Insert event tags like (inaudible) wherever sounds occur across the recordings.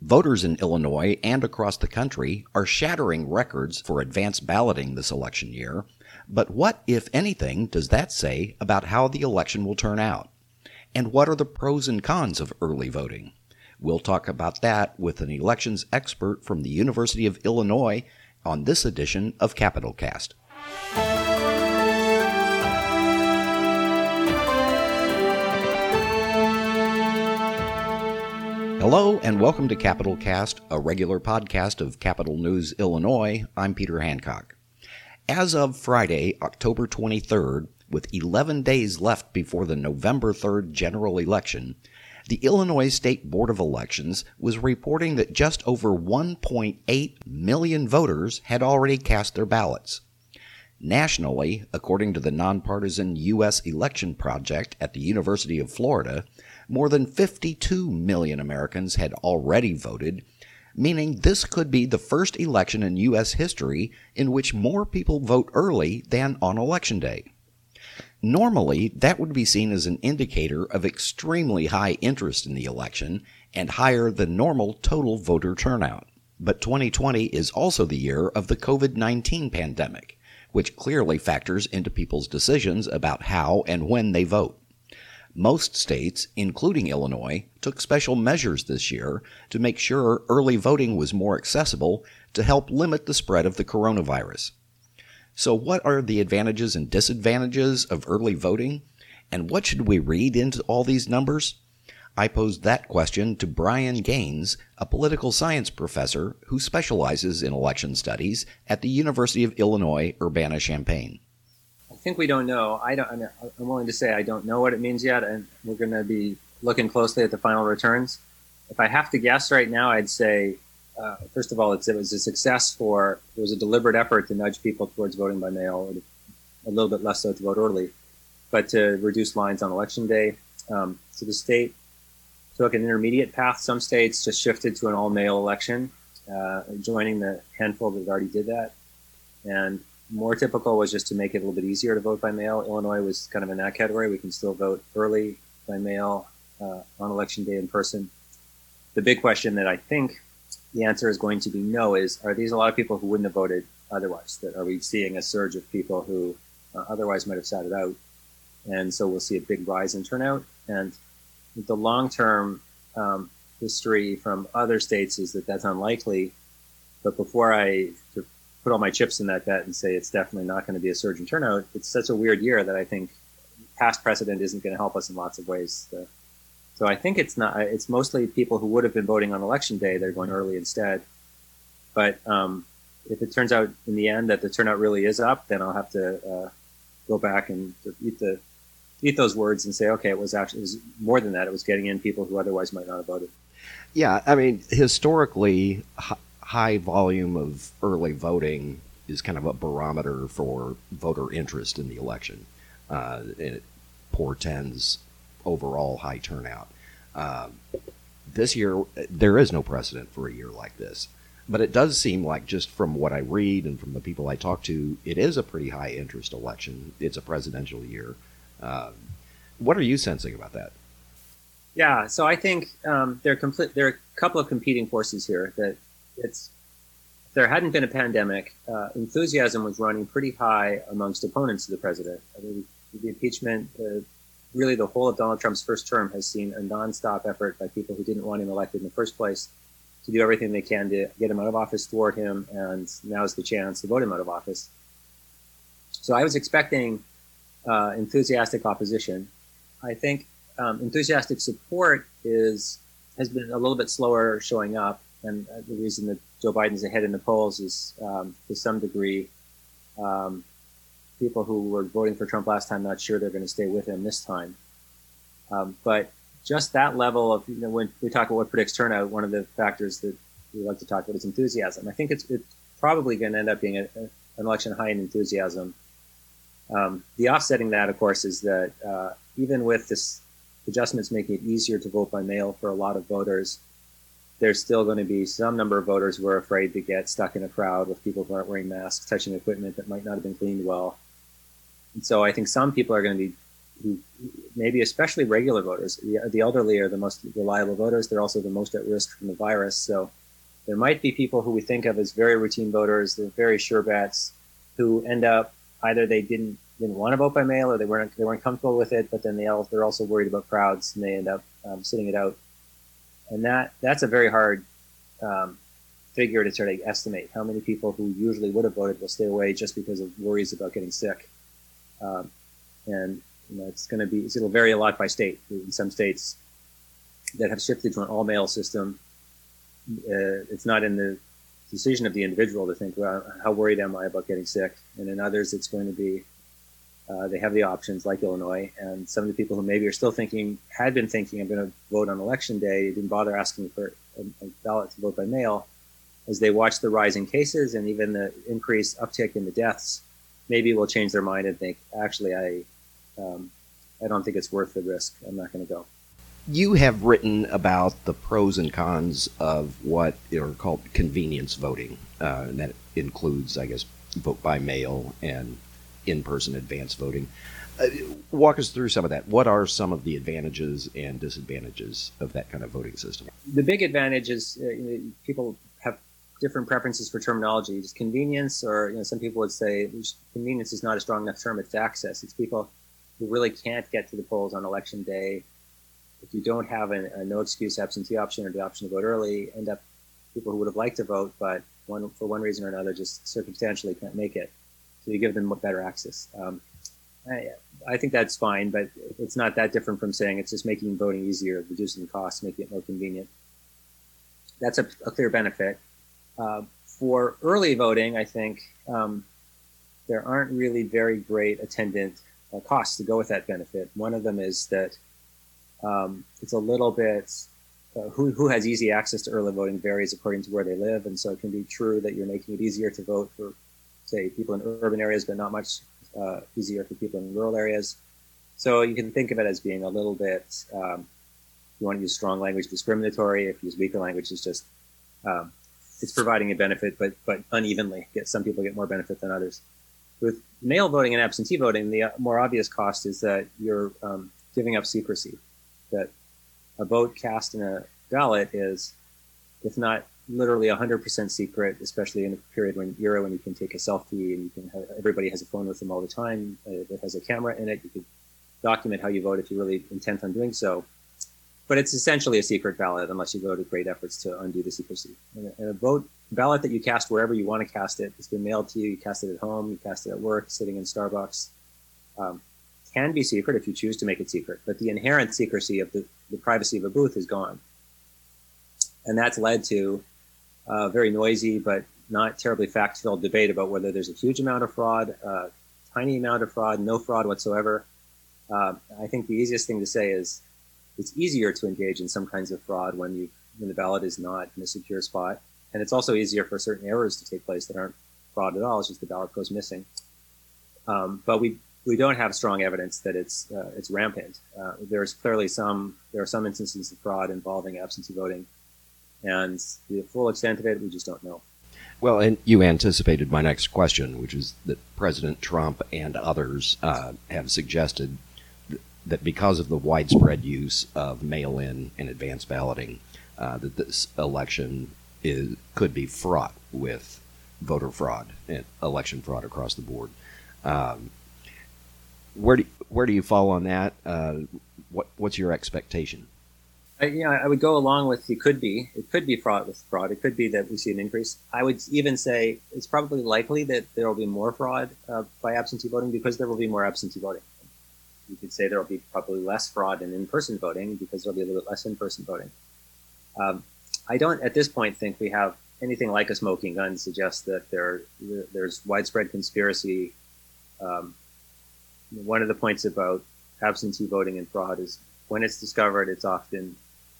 Voters in Illinois and across the country are shattering records for advance balloting this election year. But what, if anything, does that say about how the election will turn out? And what are the pros and cons of early voting? We'll talk about that with an elections expert from the University of Illinois on this edition of Capitol Cast. Hello, and welcome to Capitol Cast, a regular podcast of Capitol News Illinois. I'm Peter Hancock. As of Friday, October 23rd, with 11 days left before the November 3rd general election, the Illinois State Board of Elections was reporting that just over 1.8 million voters had already cast their ballots. Nationally, according to the nonpartisan U.S. Election Project at the University of Florida, more than 52 million Americans had already voted, meaning this could be the first election in U.S. history in which more people vote early than on Election Day. Normally, that would be seen as an indicator of extremely high interest in the election and higher than normal total voter turnout. But 2020 is also the year of the COVID 19 pandemic, which clearly factors into people's decisions about how and when they vote. Most states, including Illinois, took special measures this year to make sure early voting was more accessible to help limit the spread of the coronavirus. So, what are the advantages and disadvantages of early voting? And what should we read into all these numbers? I posed that question to Brian Gaines, a political science professor who specializes in election studies at the University of Illinois Urbana Champaign I think we don't know. I don't. I'm willing to say I don't know what it means yet, and we're going to be looking closely at the final returns. If I have to guess right now, I'd say uh, first of all, it was a success for it was a deliberate effort to nudge people towards voting by mail, a little bit less so to vote early, but to reduce lines on election day. Um, so the state took an intermediate path. Some states just shifted to an all-mail election, uh, joining the handful that already did that, and more typical was just to make it a little bit easier to vote by mail. Illinois was kind of in that category. We can still vote early by mail uh, on election day in person. The big question that I think the answer is going to be no is are these a lot of people who wouldn't have voted otherwise? That are we seeing a surge of people who uh, otherwise might have sat it out? And so we'll see a big rise in turnout. And the long term um, history from other states is that that's unlikely. But before I put all my chips in that bet and say it's definitely not going to be a surge in turnout, it's such a weird year that I think past precedent isn't going to help us in lots of ways. So, so I think it's not. It's mostly people who would have been voting on election day. They're going early instead. But um, if it turns out in the end that the turnout really is up, then I'll have to uh, go back and eat the eat those words and say, okay, it was actually it was more than that. It was getting in people who otherwise might not have voted. Yeah, I mean, historically, high volume of early voting is kind of a barometer for voter interest in the election. Uh, it portends overall high turnout. Uh, this year, there is no precedent for a year like this. But it does seem like, just from what I read and from the people I talk to, it is a pretty high interest election. It's a presidential year. Uh, what are you sensing about that? Yeah, so I think um, there, are there are a couple of competing forces here that it's if there hadn't been a pandemic, uh, enthusiasm was running pretty high amongst opponents of the president. I mean, the impeachment, uh, really the whole of Donald Trump's first term has seen a nonstop effort by people who didn't want him elected in the first place to do everything they can to get him out of office, thwart him, and now's the chance to vote him out of office. So I was expecting uh, enthusiastic opposition. I think um, enthusiastic support is has been a little bit slower showing up and the reason that Joe Biden's ahead in the polls is, um, to some degree, um, people who were voting for Trump last time not sure they're going to stay with him this time. Um, but just that level of, you know, when we talk about what predicts turnout, one of the factors that we like to talk about is enthusiasm. I think it's, it's probably going to end up being a, a, an election high in enthusiasm. Um, the offsetting that, of course, is that uh, even with this adjustments making it easier to vote by mail for a lot of voters, there's still going to be some number of voters who are afraid to get stuck in a crowd with people who aren't wearing masks, touching equipment that might not have been cleaned well. And so I think some people are going to be maybe especially regular voters. The, the elderly are the most reliable voters. They're also the most at risk from the virus. So there might be people who we think of as very routine voters. They're very sure bets who end up either they didn't didn't want to vote by mail or they weren't they weren't comfortable with it, but then they all, they're also worried about crowds and they end up um, sitting it out. And that that's a very hard um, figure to sort of estimate how many people who usually would have voted will stay away just because of worries about getting sick. Um, and you know, it's going to be it'll vary a lot by state. In some states that have shifted to an all mail system, uh, it's not in the decision of the individual to think, well, how worried am I about getting sick? And in others, it's going to be uh, they have the options like Illinois, and some of the people who maybe are still thinking, had been thinking, I'm going to vote on election day, didn't bother asking for a, a ballot to vote by mail, as they watch the rising cases and even the increased uptick in the deaths, maybe will change their mind and think, actually, I, um, I don't think it's worth the risk. I'm not going to go. You have written about the pros and cons of what are called convenience voting, uh, and that includes, I guess, vote by mail and in-person advance voting. Uh, walk us through some of that. What are some of the advantages and disadvantages of that kind of voting system? The big advantage is uh, people have different preferences for terminology. Just convenience, or you know, some people would say convenience is not a strong enough term. It's access. It's people who really can't get to the polls on election day. If you don't have a, a no excuse absentee option or the option to vote early, end up people who would have liked to vote, but one, for one reason or another just circumstantially can't make it so you give them better access. Um, I, I, think that's fine, but it's not that different from saying it's just making voting easier, reducing the cost, making it more convenient. That's a, a clear benefit. Uh, for early voting, I think um, there aren't really very great attendant uh, costs to go with that benefit. One of them is that um, it's a little bit uh, who, who has easy access to early voting varies according to where they live, and so it can be true that you're making it easier to vote for say people in urban areas, but not much uh, easier for people in rural areas. So you can think of it as being a little bit. Um, you want to use strong language discriminatory. If you use weaker language, it's just um, it's providing a benefit, but but unevenly. Get some people get more benefit than others. With mail voting and absentee voting, the uh, more obvious cost is that you're um, giving up secrecy. That a vote cast in a ballot is, if not literally 100% secret, especially in a period when era when you can take a selfie and you can have, everybody has a phone with them all the time uh, that has a camera in it. You could document how you vote if you're really intent on doing so. But it's essentially a secret ballot unless you go to great efforts to undo the secrecy. And a, and a vote ballot that you cast wherever you want to cast it, it's been mailed to you. You cast it at home, you cast it at work, sitting in Starbucks. Um, can be secret if you choose to make it secret, but the inherent secrecy of the, the privacy of a booth is gone. And that's led to uh, very noisy but not terribly fact-filled debate about whether there's a huge amount of fraud, uh, tiny amount of fraud, no fraud whatsoever. Uh, I think the easiest thing to say is it's easier to engage in some kinds of fraud when you when the ballot is not in a secure spot, and it's also easier for certain errors to take place that aren't fraud at all. It's just the ballot goes missing. Um, but we we don't have strong evidence that it's uh, it's rampant. Uh, there's clearly some there are some instances of fraud involving absentee voting and the full extent of it, we just don't know. Well, and you anticipated my next question, which is that President Trump and others uh, have suggested th- that because of the widespread use of mail-in and advance balloting, uh, that this election is could be fraught with voter fraud and election fraud across the board. Um, where do where do you fall on that? Uh, what what's your expectation? I, you know, I would go along with it could be. It could be fraught with fraud. It could be that we see an increase. I would even say it's probably likely that there will be more fraud uh, by absentee voting because there will be more absentee voting. You could say there will be probably less fraud in in-person voting because there'll be a little bit less in-person voting. Um, I don't, at this point, think we have anything like a smoking gun to suggest that there there's widespread conspiracy. Um, one of the points about absentee voting and fraud is when it's discovered, it's often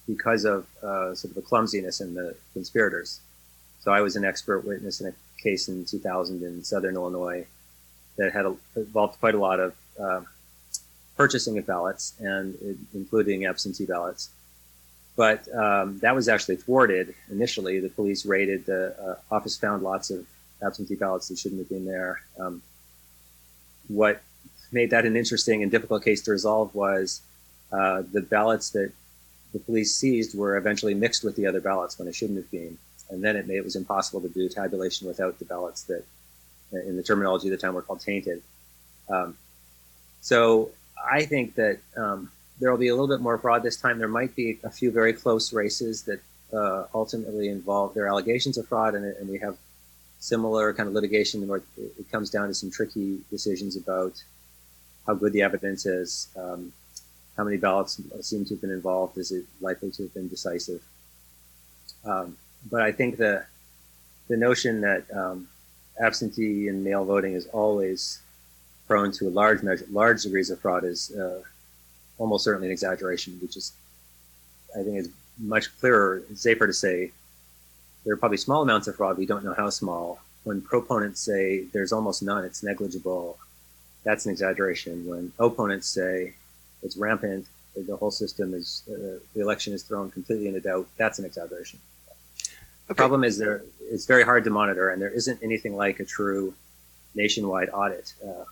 because of uh, sort of the clumsiness in the conspirators. So I was an expert witness in a case in 2000 in Southern Illinois that had a, involved quite a lot of uh, purchasing of ballots and it, including absentee ballots. But um, that was actually thwarted initially. The police raided the uh, office, found lots of absentee ballots that shouldn't have been there. Um, what made that an interesting and difficult case to resolve was uh, the ballots that the police seized were eventually mixed with the other ballots when it shouldn't have been, and then it made it was impossible to do tabulation without the ballots that, in the terminology of the time, were called tainted. Um, so I think that um, there will be a little bit more fraud this time. There might be a few very close races that uh, ultimately involve their allegations of fraud, and, and, we have similar kind of litigation where it comes down to some tricky decisions about how good the evidence is, um, how many ballots seem to have been involved, is it likely to have been decisive. Um, but I think the the notion that um, absentee and mail voting is always prone to a large measure, large degrees of fraud is uh, almost certainly an exaggeration. which is, I think, it's much clearer, safer to say there are probably small amounts of fraud. We don't know how small. When proponents say there's almost none, it's negligible. That's an exaggeration. When opponents say it's rampant, the whole system is uh, the election is thrown completely into doubt. That's an exaggeration. The problem is there it's very hard to monitor, and there isn't anything like a true nationwide audit. Uh,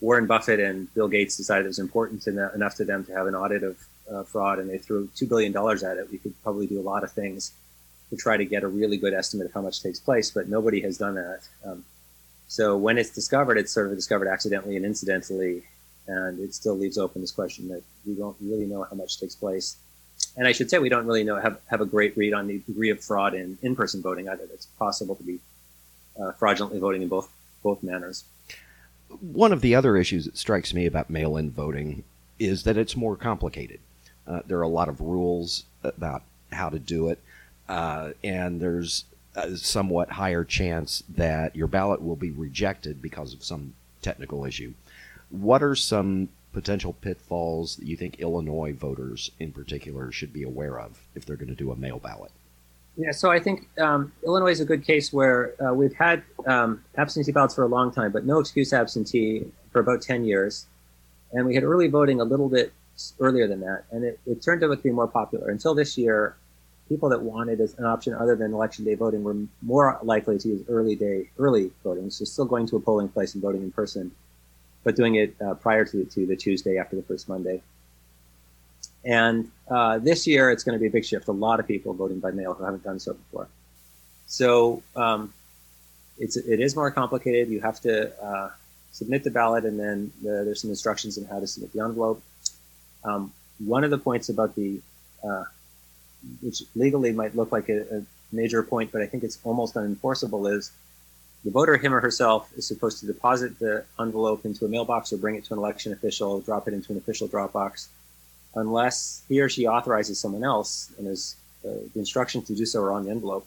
Warren Buffett and Bill Gates decided it was important to, enough to them to have an audit of uh, fraud, and they threw two billion dollars at it. We could probably do a lot of things to try to get a really good estimate of how much takes place, but nobody has done that. Um, so when it's discovered, it's sort of discovered accidentally and incidentally, and it still leaves open this question that we don't really know how much takes place. And I should say we don't really know have, have a great read on the degree of fraud in in-person voting either. It's possible to be uh, fraudulently voting in both both manners. One of the other issues that strikes me about mail in voting is that it's more complicated. Uh, there are a lot of rules about how to do it, uh, and there's a somewhat higher chance that your ballot will be rejected because of some technical issue. What are some potential pitfalls that you think Illinois voters in particular should be aware of if they're going to do a mail ballot? Yeah, so I think um, Illinois is a good case where uh, we've had um, absentee ballots for a long time, but no excuse absentee for about 10 years. And we had early voting a little bit earlier than that, and it, it turned out to be more popular. Until this year, people that wanted as an option other than election day voting were more likely to use early day early voting, so still going to a polling place and voting in person, but doing it uh, prior to, to the Tuesday after the first Monday. And uh, this year, it's going to be a big shift. A lot of people voting by mail who haven't done so before. So um, it's it is more complicated. You have to uh, submit the ballot, and then the, there's some instructions on how to submit the envelope. Um, one of the points about the, uh, which legally might look like a, a major point, but I think it's almost unenforceable, is the voter, him or herself, is supposed to deposit the envelope into a mailbox or bring it to an election official, drop it into an official drop box unless he or she authorizes someone else and there's uh, the instructions to do so are on the envelope.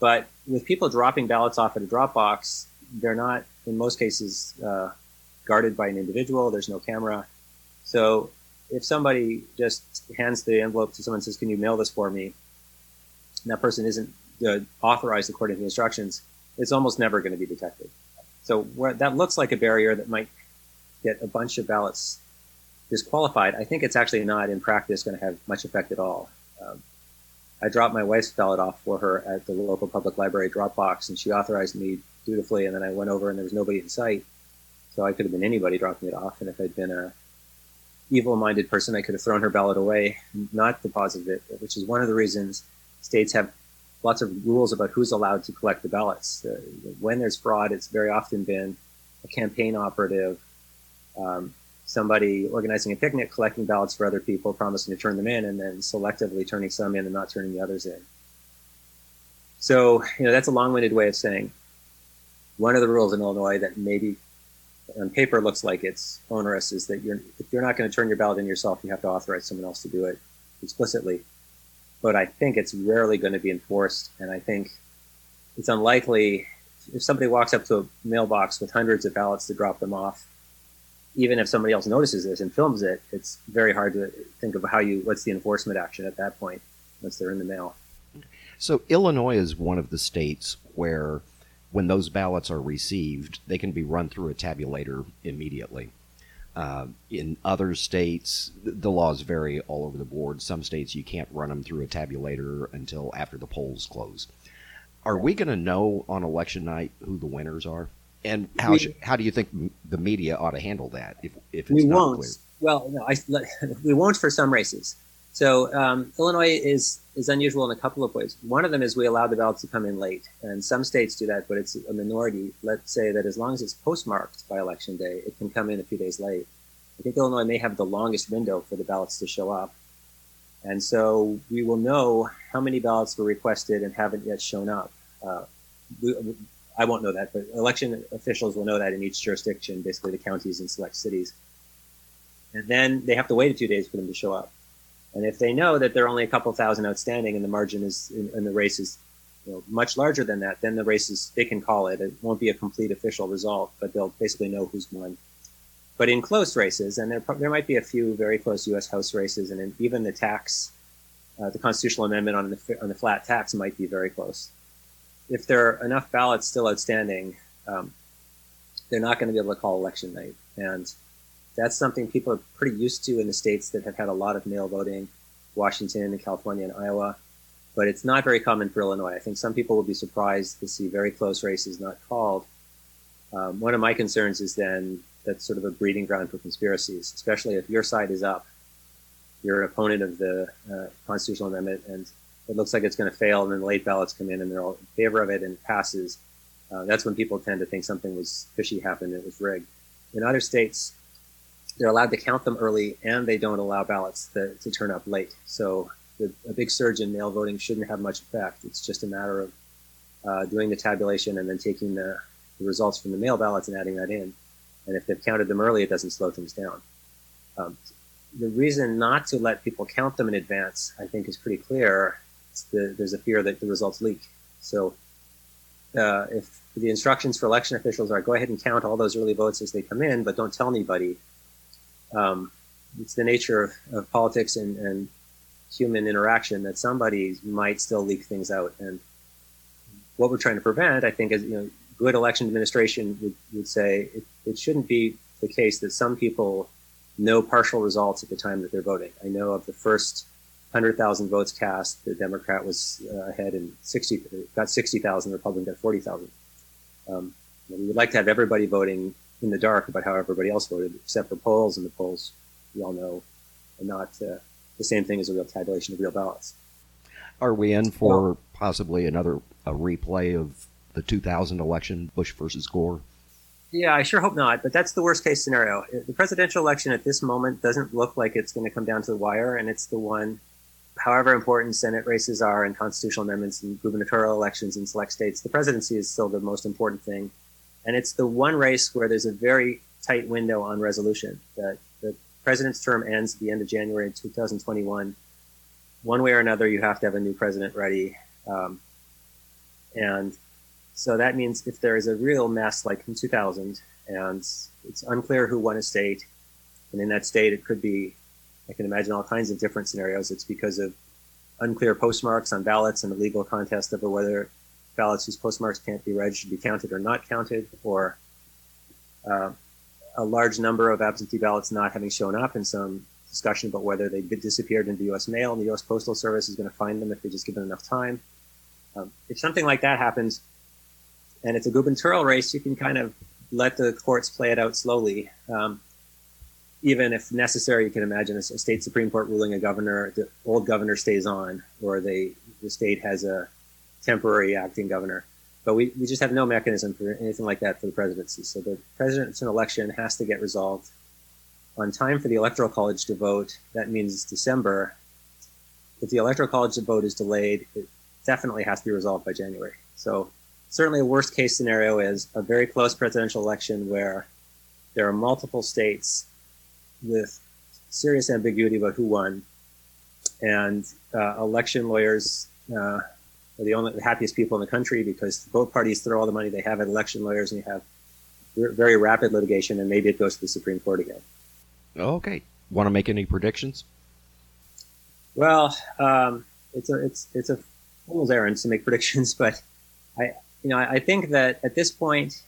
But with people dropping ballots off at a drop box, they're not, in most cases, uh, guarded by an individual. There's no camera. So if somebody just hands the envelope to someone and says, Can you mail this for me? And that person isn't uh, authorized according to the instructions, it's almost never going to be detected. So that looks like a barrier that might get a bunch of ballots disqualified, I think it's actually not in practice going to have much effect at all. Um, I dropped my wife's ballot off for her at the local public library drop box, and she authorized me dutifully. And then I went over, and there was nobody in sight, so I could have been anybody dropping it off. And if I'd been a evil-minded person, I could have thrown her ballot away, not deposited it, which is one of the reasons states have lots of rules about who's allowed to collect the ballots. Uh, when there's fraud, it's very often been a campaign operative. Um, somebody organizing a picnic, collecting ballots for other people, promising to turn them in, and then selectively turning some in and not turning the others in. So, you know, that's a long-winded way of saying one of the rules in Illinois that maybe on paper looks like it's onerous is that you're if you're not going to turn your ballot in yourself, you have to authorize someone else to do it explicitly. But I think it's rarely going to be enforced, and I think it's unlikely if somebody walks up to a mailbox with hundreds of ballots to drop them off even if somebody else notices this and films it, it's very hard to think of how you what's the enforcement action at that point once they're in the mail. So Illinois is one of the states where when those ballots are received, they can be run through a tabulator immediately. Uh, in other states, the laws vary all over the board. Some states you can't run them through a tabulator until after the polls close. Are we going to know on election night who the winners are? And how, we, how do you think the media ought to handle that if, if it's we not won't. clear? Well, no, I, (laughs) we won't for some races. So um, Illinois is is unusual in a couple of ways. One of them is we allow the ballots to come in late, and some states do that, but it's a minority. Let's say that as long as it's postmarked by election day, it can come in a few days late. I think Illinois may have the longest window for the ballots to show up, and so we will know how many ballots were requested and haven't yet shown up. Uh, we, I won't know that, but election officials will know that in each jurisdiction, basically the counties and select cities. And then they have to wait a few days for them to show up. And if they know that there are only a couple thousand outstanding and the margin is in, the race is you know, much larger than that, then the race is, they can call it. It won't be a complete official result, but they'll basically know who's won. But in close races, and there, there might be a few very close U.S. House races, and even the tax, uh, the constitutional amendment on the, on the flat tax might be very close. If there are enough ballots still outstanding, um, they're not going to be able to call election night. And that's something people are pretty used to in the states that have had a lot of mail voting, Washington and California and Iowa. But it's not very common for Illinois. I think some people will be surprised to see very close races not called. Um, one of my concerns is then that's sort of a breeding ground for conspiracies, especially if your side is up, you're an opponent of the uh, constitutional amendment, and it looks like it's going to fail, and then the late ballots come in and they're all in favor of it and it passes. Uh, that's when people tend to think something was fishy happened, it was rigged. In other states, they're allowed to count them early and they don't allow ballots to, to turn up late. So the, a big surge in mail voting shouldn't have much effect. It's just a matter of uh, doing the tabulation and then taking the, the, results from the mail ballots and adding that in. And if they've counted them early, it doesn't slow things down. Um, the reason not to let people count them in advance, I think, is pretty clear. The, there's a fear that the results leak. So uh, if the instructions for election officials are go ahead and count all those early votes as they come in, but don't tell anybody, um, it's the nature of, of politics and, and, human interaction that somebody might still leak things out. And what we're trying to prevent, I think, is you know, good election administration would, would say it, it shouldn't be the case that some people know partial results at the time that they're voting. I know of the first 100,000 votes cast, the Democrat was uh, ahead in 60, got 60,000, the Republican got 40,000. Um, we would like to have everybody voting in the dark about how everybody else voted, except for polls, and the polls, we all know, are not uh, the same thing as a real tabulation of real ballots. Are we in for well, possibly another a replay of the 2000 election, Bush versus Gore? Yeah, I sure hope not, but that's the worst case scenario. The presidential election at this moment doesn't look like it's going to come down to the wire, and it's the one, however important Senate races are and constitutional amendments and gubernatorial elections in select states, the presidency is still the most important thing. And it's the one race where there's a very tight window on resolution. That the president's term ends at the end of January 2021. One way or another, you have to have a new president ready. Um, and so that means if there is a real mess like in 2000 and it's unclear who won a state, and in that state it could be, I can imagine all kinds of different scenarios. It's because of unclear postmarks on ballots and a legal contest over whether ballots whose postmarks can't be read should be counted or not counted, or uh, a large number of absentee ballots not having shown up in some discussion about whether they disappeared into U.S. mail and the U.S. Postal Service is going to find them if they just give them enough time. Um, if something like that happens, and it's a gubernatorial race, you can kind of let the courts play it out slowly. Um, even if necessary, you can imagine a, state supreme court ruling a governor, the old governor stays on, or they the state has a temporary acting governor. But we, we just have no mechanism for anything like that for the presidency. So the president's election has to get resolved on time for the electoral college to vote. That means December. If the electoral college vote is delayed, it definitely has to be resolved by January. So certainly a worst case scenario is a very close presidential election where there are multiple states with serious ambiguity about who won and uh, election lawyers uh, are the only the happiest people in the country because both parties throw all the money they have at election lawyers, and you have very rapid litigation, and maybe it goes to the Supreme Court again. Okay, want to make any predictions? Well, um, it's a it's it's a fool's errand to make (laughs) predictions, but I you know I, I think that at this point.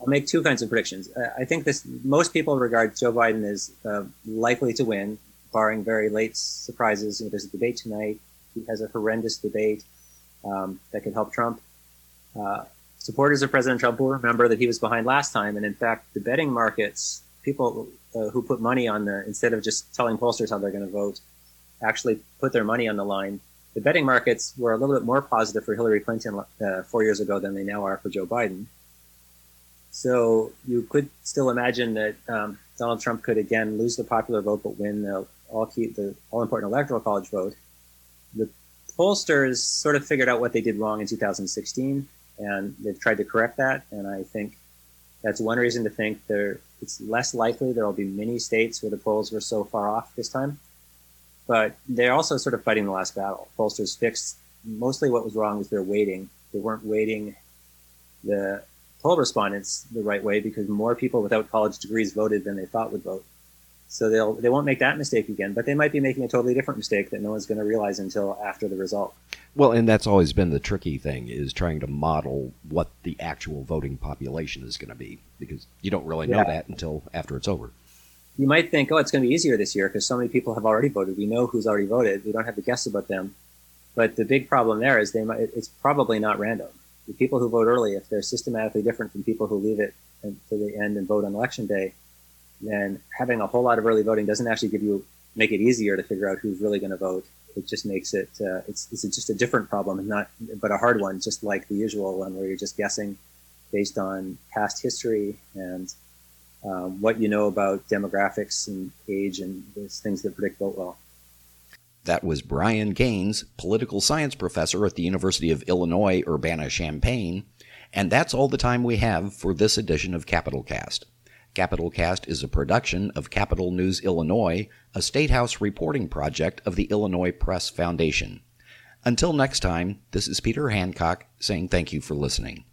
I'll make two kinds of predictions. I think this most people regard Joe Biden as uh, likely to win, barring very late surprises. You know, there's a debate tonight. He has a horrendous debate um, that could help Trump. Uh, supporters of President Trump will remember that he was behind last time. And in fact, the betting markets, people uh, who put money on the, instead of just telling pollsters how they're going to vote, actually put their money on the line. The betting markets were a little bit more positive for Hillary Clinton uh, four years ago than they now are for Joe Biden. So you could still imagine that um, Donald Trump could again lose the popular vote but win the all key, the all important electoral college vote. The pollsters sort of figured out what they did wrong in 2016 and they've tried to correct that. And I think that's one reason to think there it's less likely there will be many states where the polls were so far off this time. But they're also sort of fighting the last battle. Pollsters fixed mostly what was wrong was their weighting. They weren't weighting the poll respondents the right way because more people without college degrees voted than they thought would vote. So they'll they won't make that mistake again, but they might be making a totally different mistake that no one's going to realize until after the result. Well, and that's always been the tricky thing is trying to model what the actual voting population is going to be because you don't really know yeah. that until after it's over. You might think, oh, it's going to be easier this year because so many people have already voted. We know who's already voted. We don't have to guess about them. But the big problem there is they might, it's probably not random. The people who vote early, if they're systematically different from people who leave it to the end and vote on election day, then having a whole lot of early voting doesn't actually give you make it easier to figure out who's really going to vote. It just makes it uh, it's, it's just a different problem and not but a hard one, just like the usual one where you're just guessing based on past history and um, what you know about demographics and age and those things that predict vote well. That was Brian Gaines, political science professor at the University of Illinois Urbana Champaign, and that's all the time we have for this edition of Capitol Cast. Capitol Cast is a production of Capitol News Illinois, a State House reporting project of the Illinois Press Foundation. Until next time, this is Peter Hancock saying thank you for listening.